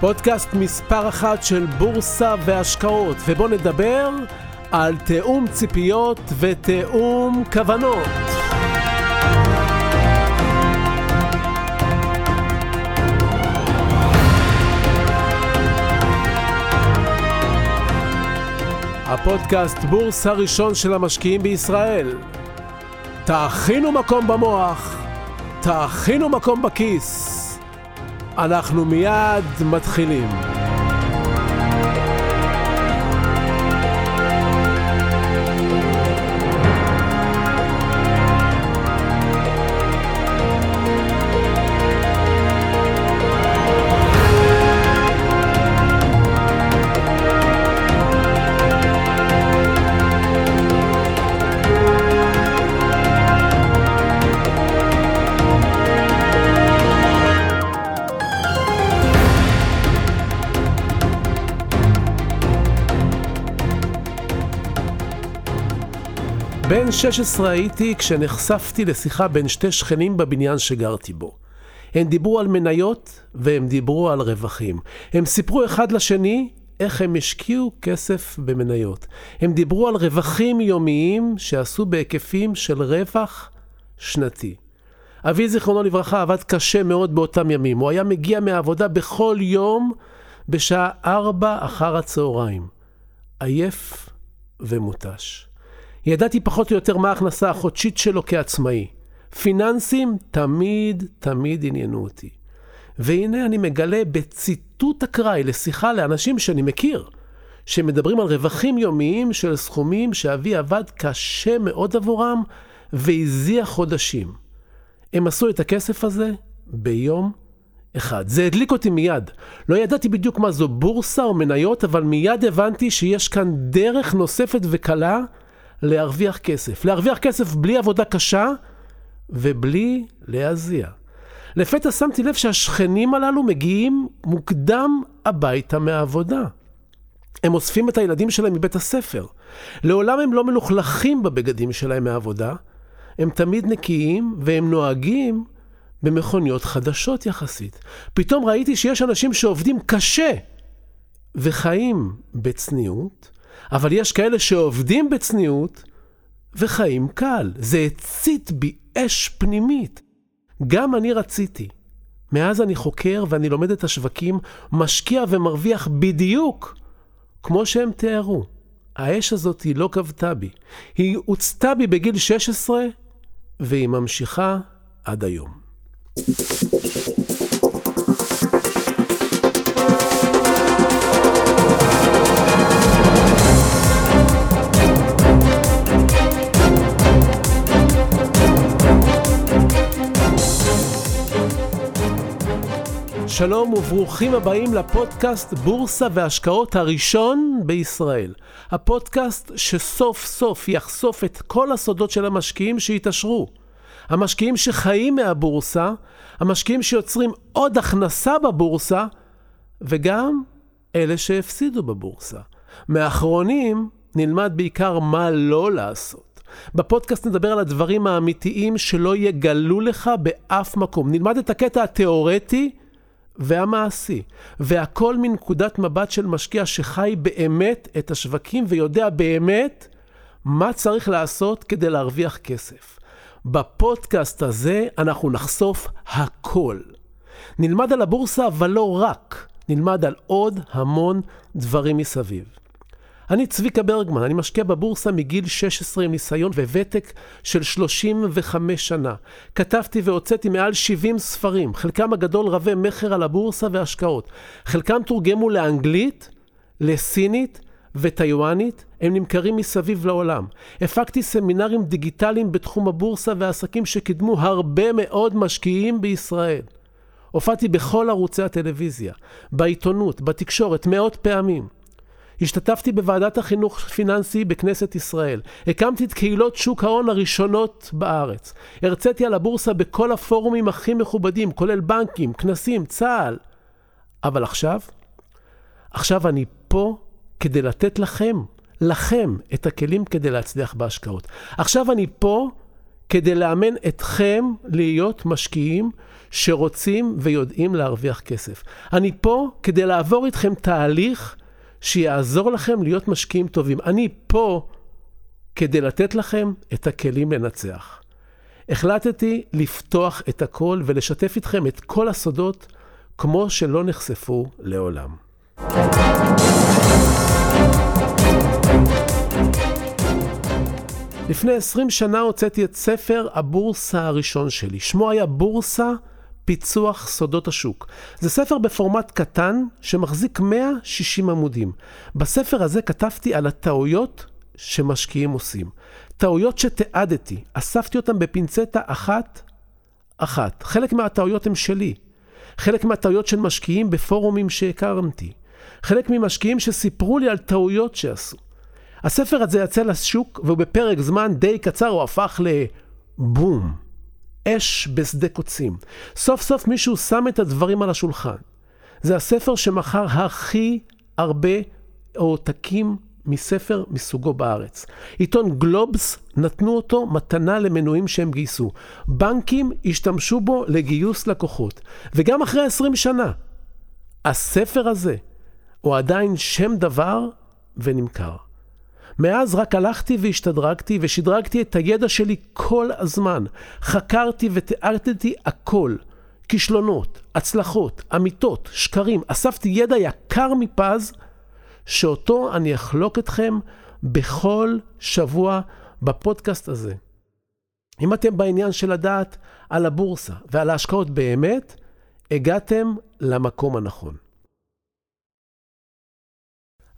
פודקאסט מספר אחת של בורסה והשקעות, ובו נדבר על תיאום ציפיות ותיאום כוונות. הפודקאסט בורס הראשון של המשקיעים בישראל. תאכינו מקום במוח, תאכינו מקום בכיס. אנחנו מיד מתחילים. בן 16 הייתי כשנחשפתי לשיחה בין שתי שכנים בבניין שגרתי בו. הם דיברו על מניות והם דיברו על רווחים. הם סיפרו אחד לשני איך הם השקיעו כסף במניות. הם דיברו על רווחים יומיים שעשו בהיקפים של רווח שנתי. אבי זיכרונו לברכה עבד קשה מאוד באותם ימים. הוא היה מגיע מהעבודה בכל יום בשעה ארבע אחר הצהריים. עייף ומותש. ידעתי פחות או יותר מה ההכנסה החודשית שלו כעצמאי. פיננסים תמיד תמיד עניינו אותי. והנה אני מגלה בציטוט אקראי לשיחה לאנשים שאני מכיר, שמדברים על רווחים יומיים של סכומים שאבי עבד קשה מאוד עבורם והזיע חודשים. הם עשו את הכסף הזה ביום אחד. זה הדליק אותי מיד. לא ידעתי בדיוק מה זו בורסה או מניות, אבל מיד הבנתי שיש כאן דרך נוספת וקלה להרוויח כסף. להרוויח כסף בלי עבודה קשה ובלי להזיע. לפתע שמתי לב שהשכנים הללו מגיעים מוקדם הביתה מהעבודה. הם אוספים את הילדים שלהם מבית הספר. לעולם הם לא מלוכלכים בבגדים שלהם מהעבודה. הם תמיד נקיים והם נוהגים במכוניות חדשות יחסית. פתאום ראיתי שיש אנשים שעובדים קשה וחיים בצניעות, אבל יש כאלה שעובדים בצניעות וחיים קל. זה הצית בי אש פנימית. גם אני רציתי. מאז אני חוקר ואני לומד את השווקים, משקיע ומרוויח בדיוק כמו שהם תיארו. האש הזאת היא לא כבתה בי. היא הוצתה בי בגיל 16 והיא ממשיכה עד היום. שלום וברוכים הבאים לפודקאסט בורסה והשקעות הראשון בישראל. הפודקאסט שסוף סוף יחשוף את כל הסודות של המשקיעים שהתעשרו. המשקיעים שחיים מהבורסה, המשקיעים שיוצרים עוד הכנסה בבורסה, וגם אלה שהפסידו בבורסה. מאחרונים נלמד בעיקר מה לא לעשות. בפודקאסט נדבר על הדברים האמיתיים שלא יגלו לך באף מקום. נלמד את הקטע התיאורטי והמעשי, והכל מנקודת מבט של משקיע שחי באמת את השווקים ויודע באמת מה צריך לעשות כדי להרוויח כסף. בפודקאסט הזה אנחנו נחשוף הכל. נלמד על הבורסה, אבל לא רק, נלמד על עוד המון דברים מסביב. אני צביקה ברגמן, אני משקיע בבורסה מגיל 16 עם ניסיון וותק של 35 שנה. כתבתי והוצאתי מעל 70 ספרים, חלקם הגדול רבי מכר על הבורסה והשקעות. חלקם תורגמו לאנגלית, לסינית וטיואנית, הם נמכרים מסביב לעולם. הפקתי סמינרים דיגיטליים בתחום הבורסה והעסקים שקידמו הרבה מאוד משקיעים בישראל. הופעתי בכל ערוצי הטלוויזיה, בעיתונות, בתקשורת, מאות פעמים. השתתפתי בוועדת החינוך פיננסי בכנסת ישראל. הקמתי את קהילות שוק ההון הראשונות בארץ. הרציתי על הבורסה בכל הפורומים הכי מכובדים, כולל בנקים, כנסים, צה"ל. אבל עכשיו, עכשיו אני פה כדי לתת לכם, לכם, את הכלים כדי להצליח בהשקעות. עכשיו אני פה כדי לאמן אתכם להיות משקיעים שרוצים ויודעים להרוויח כסף. אני פה כדי לעבור איתכם תהליך שיעזור לכם להיות משקיעים טובים. אני פה כדי לתת לכם את הכלים לנצח. החלטתי לפתוח את הכל ולשתף איתכם את כל הסודות כמו שלא נחשפו לעולם. לפני 20 שנה הוצאתי את ספר הבורסה הראשון שלי. שמו היה בורסה פיצוח סודות השוק. זה ספר בפורמט קטן שמחזיק 160 עמודים. בספר הזה כתבתי על הטעויות שמשקיעים עושים. טעויות שתיעדתי, אספתי אותן בפינצטה אחת אחת. חלק מהטעויות הן שלי. חלק מהטעויות של משקיעים בפורומים שהכרמתי. חלק ממשקיעים שסיפרו לי על טעויות שעשו. הספר הזה יצא לשוק, ובפרק זמן די קצר הוא הפך לבום. אש בשדה קוצים. סוף סוף מישהו שם את הדברים על השולחן. זה הספר שמכר הכי הרבה עותקים מספר מסוגו בארץ. עיתון גלובס נתנו אותו מתנה למנויים שהם גייסו. בנקים השתמשו בו לגיוס לקוחות. וגם אחרי 20 שנה, הספר הזה הוא עדיין שם דבר ונמכר. מאז רק הלכתי והשתדרגתי ושדרגתי את הידע שלי כל הזמן. חקרתי ותיארתי הכל. כישלונות, הצלחות, אמיתות, שקרים. אספתי ידע יקר מפז, שאותו אני אחלוק אתכם בכל שבוע בפודקאסט הזה. אם אתם בעניין של לדעת על הבורסה ועל ההשקעות באמת, הגעתם למקום הנכון.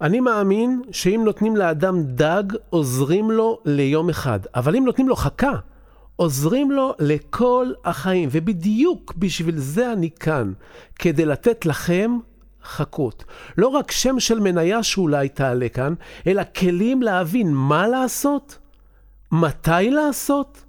אני מאמין שאם נותנים לאדם דג, עוזרים לו ליום אחד. אבל אם נותנים לו חכה, עוזרים לו לכל החיים. ובדיוק בשביל זה אני כאן, כדי לתת לכם חכות. לא רק שם של מניה שאולי תעלה כאן, אלא כלים להבין מה לעשות, מתי לעשות,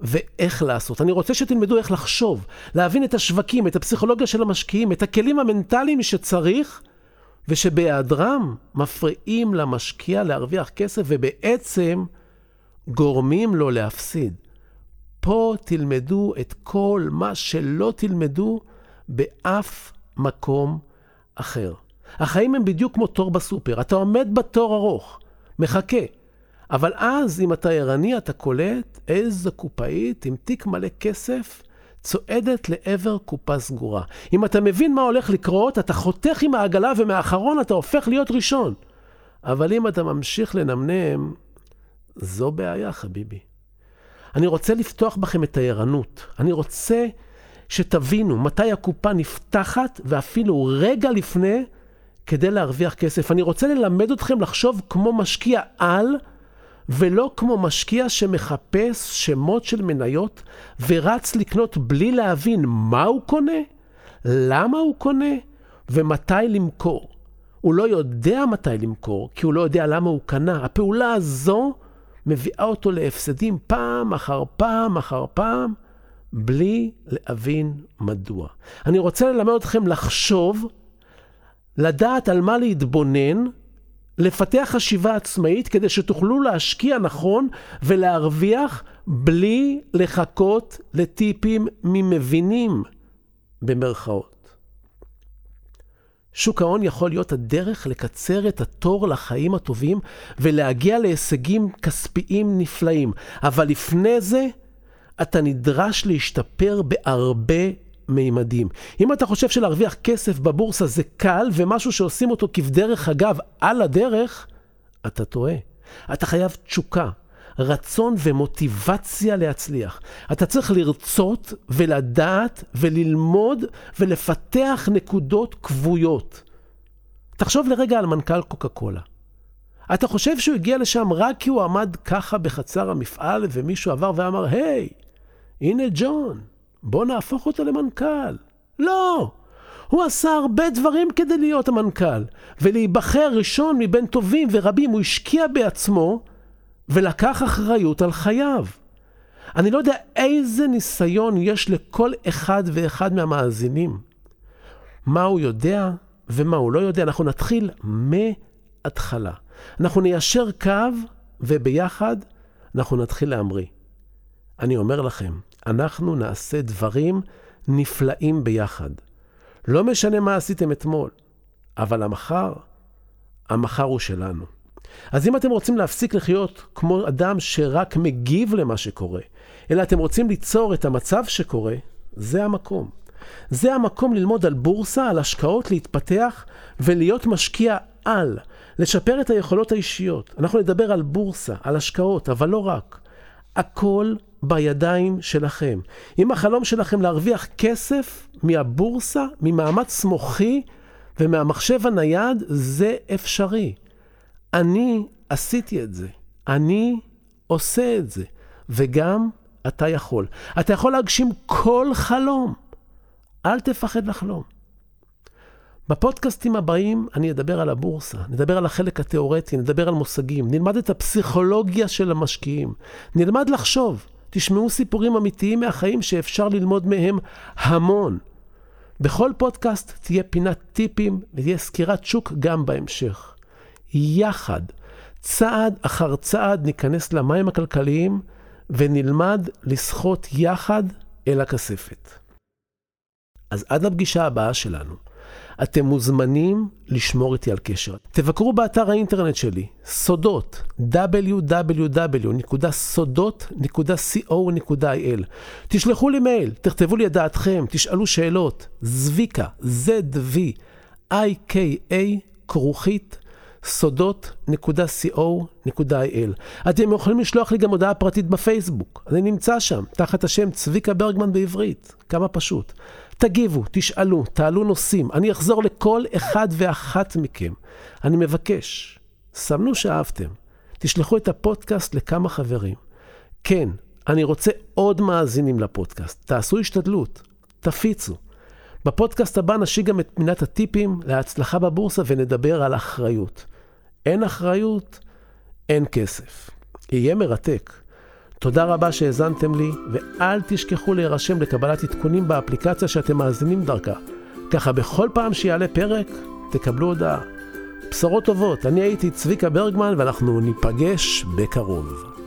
ואיך לעשות. אני רוצה שתלמדו איך לחשוב, להבין את השווקים, את הפסיכולוגיה של המשקיעים, את הכלים המנטליים שצריך, ושבהיעדרם מפריעים למשקיע להרוויח כסף ובעצם גורמים לו להפסיד. פה תלמדו את כל מה שלא תלמדו באף מקום אחר. החיים הם בדיוק כמו תור בסופר, אתה עומד בתור ארוך, מחכה. אבל אז, אם אתה ערני, אתה קולט איזו קופאית עם תיק מלא כסף צועדת לעבר קופה סגורה. אם אתה מבין מה הולך לקרות, אתה חותך עם העגלה ומאחרון אתה הופך להיות ראשון. אבל אם אתה ממשיך לנמנם, זו בעיה, חביבי. אני רוצה לפתוח בכם את הערנות. אני רוצה שתבינו מתי הקופה נפתחת, ואפילו רגע לפני, כדי להרוויח כסף. אני רוצה ללמד אתכם לחשוב כמו משקיע על, ולא כמו משקיע שמחפש שמות של מניות ורץ לקנות בלי להבין מה הוא קונה, למה הוא קונה ומתי למכור. הוא לא יודע מתי למכור, כי הוא לא יודע למה הוא קנה. הפעולה הזו מביאה אותו להפסדים פעם אחר פעם אחר פעם, בלי להבין מדוע. אני רוצה ללמד אתכם לחשוב, לדעת על מה להתבונן, לפתח חשיבה עצמאית כדי שתוכלו להשקיע נכון ולהרוויח בלי לחכות לטיפים ממבינים, במרכאות. שוק ההון יכול להיות הדרך לקצר את התור לחיים הטובים ולהגיע להישגים כספיים נפלאים. אבל לפני זה, אתה נדרש להשתפר בהרבה מימדים. אם אתה חושב שלהרוויח כסף בבורסה זה קל ומשהו שעושים אותו כבדרך אגב על הדרך, אתה טועה. אתה חייב תשוקה, רצון ומוטיבציה להצליח. אתה צריך לרצות ולדעת וללמוד ולפתח נקודות כבויות. תחשוב לרגע על מנכ"ל קוקה קולה. אתה חושב שהוא הגיע לשם רק כי הוא עמד ככה בחצר המפעל ומישהו עבר ואמר, היי, hey, הנה ג'ון, בוא נהפוך אותו למנכ"ל. לא! הוא עשה הרבה דברים כדי להיות המנכ"ל, ולהיבחר ראשון מבין טובים ורבים, הוא השקיע בעצמו ולקח אחריות על חייו. אני לא יודע איזה ניסיון יש לכל אחד ואחד מהמאזינים. מה הוא יודע ומה הוא לא יודע. אנחנו נתחיל מההתחלה. אנחנו ניישר קו וביחד אנחנו נתחיל להמריא. אני אומר לכם, אנחנו נעשה דברים נפלאים ביחד. לא משנה מה עשיתם אתמול, אבל המחר, המחר הוא שלנו. אז אם אתם רוצים להפסיק לחיות כמו אדם שרק מגיב למה שקורה, אלא אתם רוצים ליצור את המצב שקורה, זה המקום. זה המקום ללמוד על בורסה, על השקעות, להתפתח ולהיות משקיע על, לשפר את היכולות האישיות. אנחנו נדבר על בורסה, על השקעות, אבל לא רק. הכל בידיים שלכם. אם החלום שלכם להרוויח כסף מהבורסה, ממאמץ מוחי ומהמחשב הנייד, זה אפשרי. אני עשיתי את זה. אני עושה את זה. וגם אתה יכול. אתה יכול להגשים כל חלום. אל תפחד לחלום. בפודקאסטים הבאים אני אדבר על הבורסה, נדבר על החלק התיאורטי, נדבר על מושגים, נלמד את הפסיכולוגיה של המשקיעים, נלמד לחשוב, תשמעו סיפורים אמיתיים מהחיים שאפשר ללמוד מהם המון. בכל פודקאסט תהיה פינת טיפים ותהיה סקירת שוק גם בהמשך. יחד, צעד אחר צעד ניכנס למים הכלכליים ונלמד לשחות יחד אל הכספת. אז עד לפגישה הבאה שלנו. אתם מוזמנים לשמור איתי על קשר. תבקרו באתר האינטרנט שלי, סודות, www.sodot.co.il. תשלחו לי מייל, תכתבו לי את דעתכם, תשאלו שאלות. זביקה, Z-V-I-K-A, כרוכית, סודות.co.il. אתם יכולים לשלוח לי גם הודעה פרטית בפייסבוק. אני נמצא שם, תחת השם צביקה ברגמן בעברית. כמה פשוט. תגיבו, תשאלו, תעלו נושאים. אני אחזור לכל אחד ואחת מכם. אני מבקש, סמנו שאהבתם. תשלחו את הפודקאסט לכמה חברים. כן, אני רוצה עוד מאזינים לפודקאסט. תעשו השתדלות, תפיצו. בפודקאסט הבא נשיג גם את פינת הטיפים להצלחה בבורסה ונדבר על אחריות. אין אחריות, אין כסף. יהיה מרתק. תודה רבה שהאזנתם לי, ואל תשכחו להירשם לקבלת עדכונים באפליקציה שאתם מאזינים דרכה. ככה בכל פעם שיעלה פרק, תקבלו הודעה. בשורות טובות, אני הייתי צביקה ברגמן ואנחנו ניפגש בקרוב.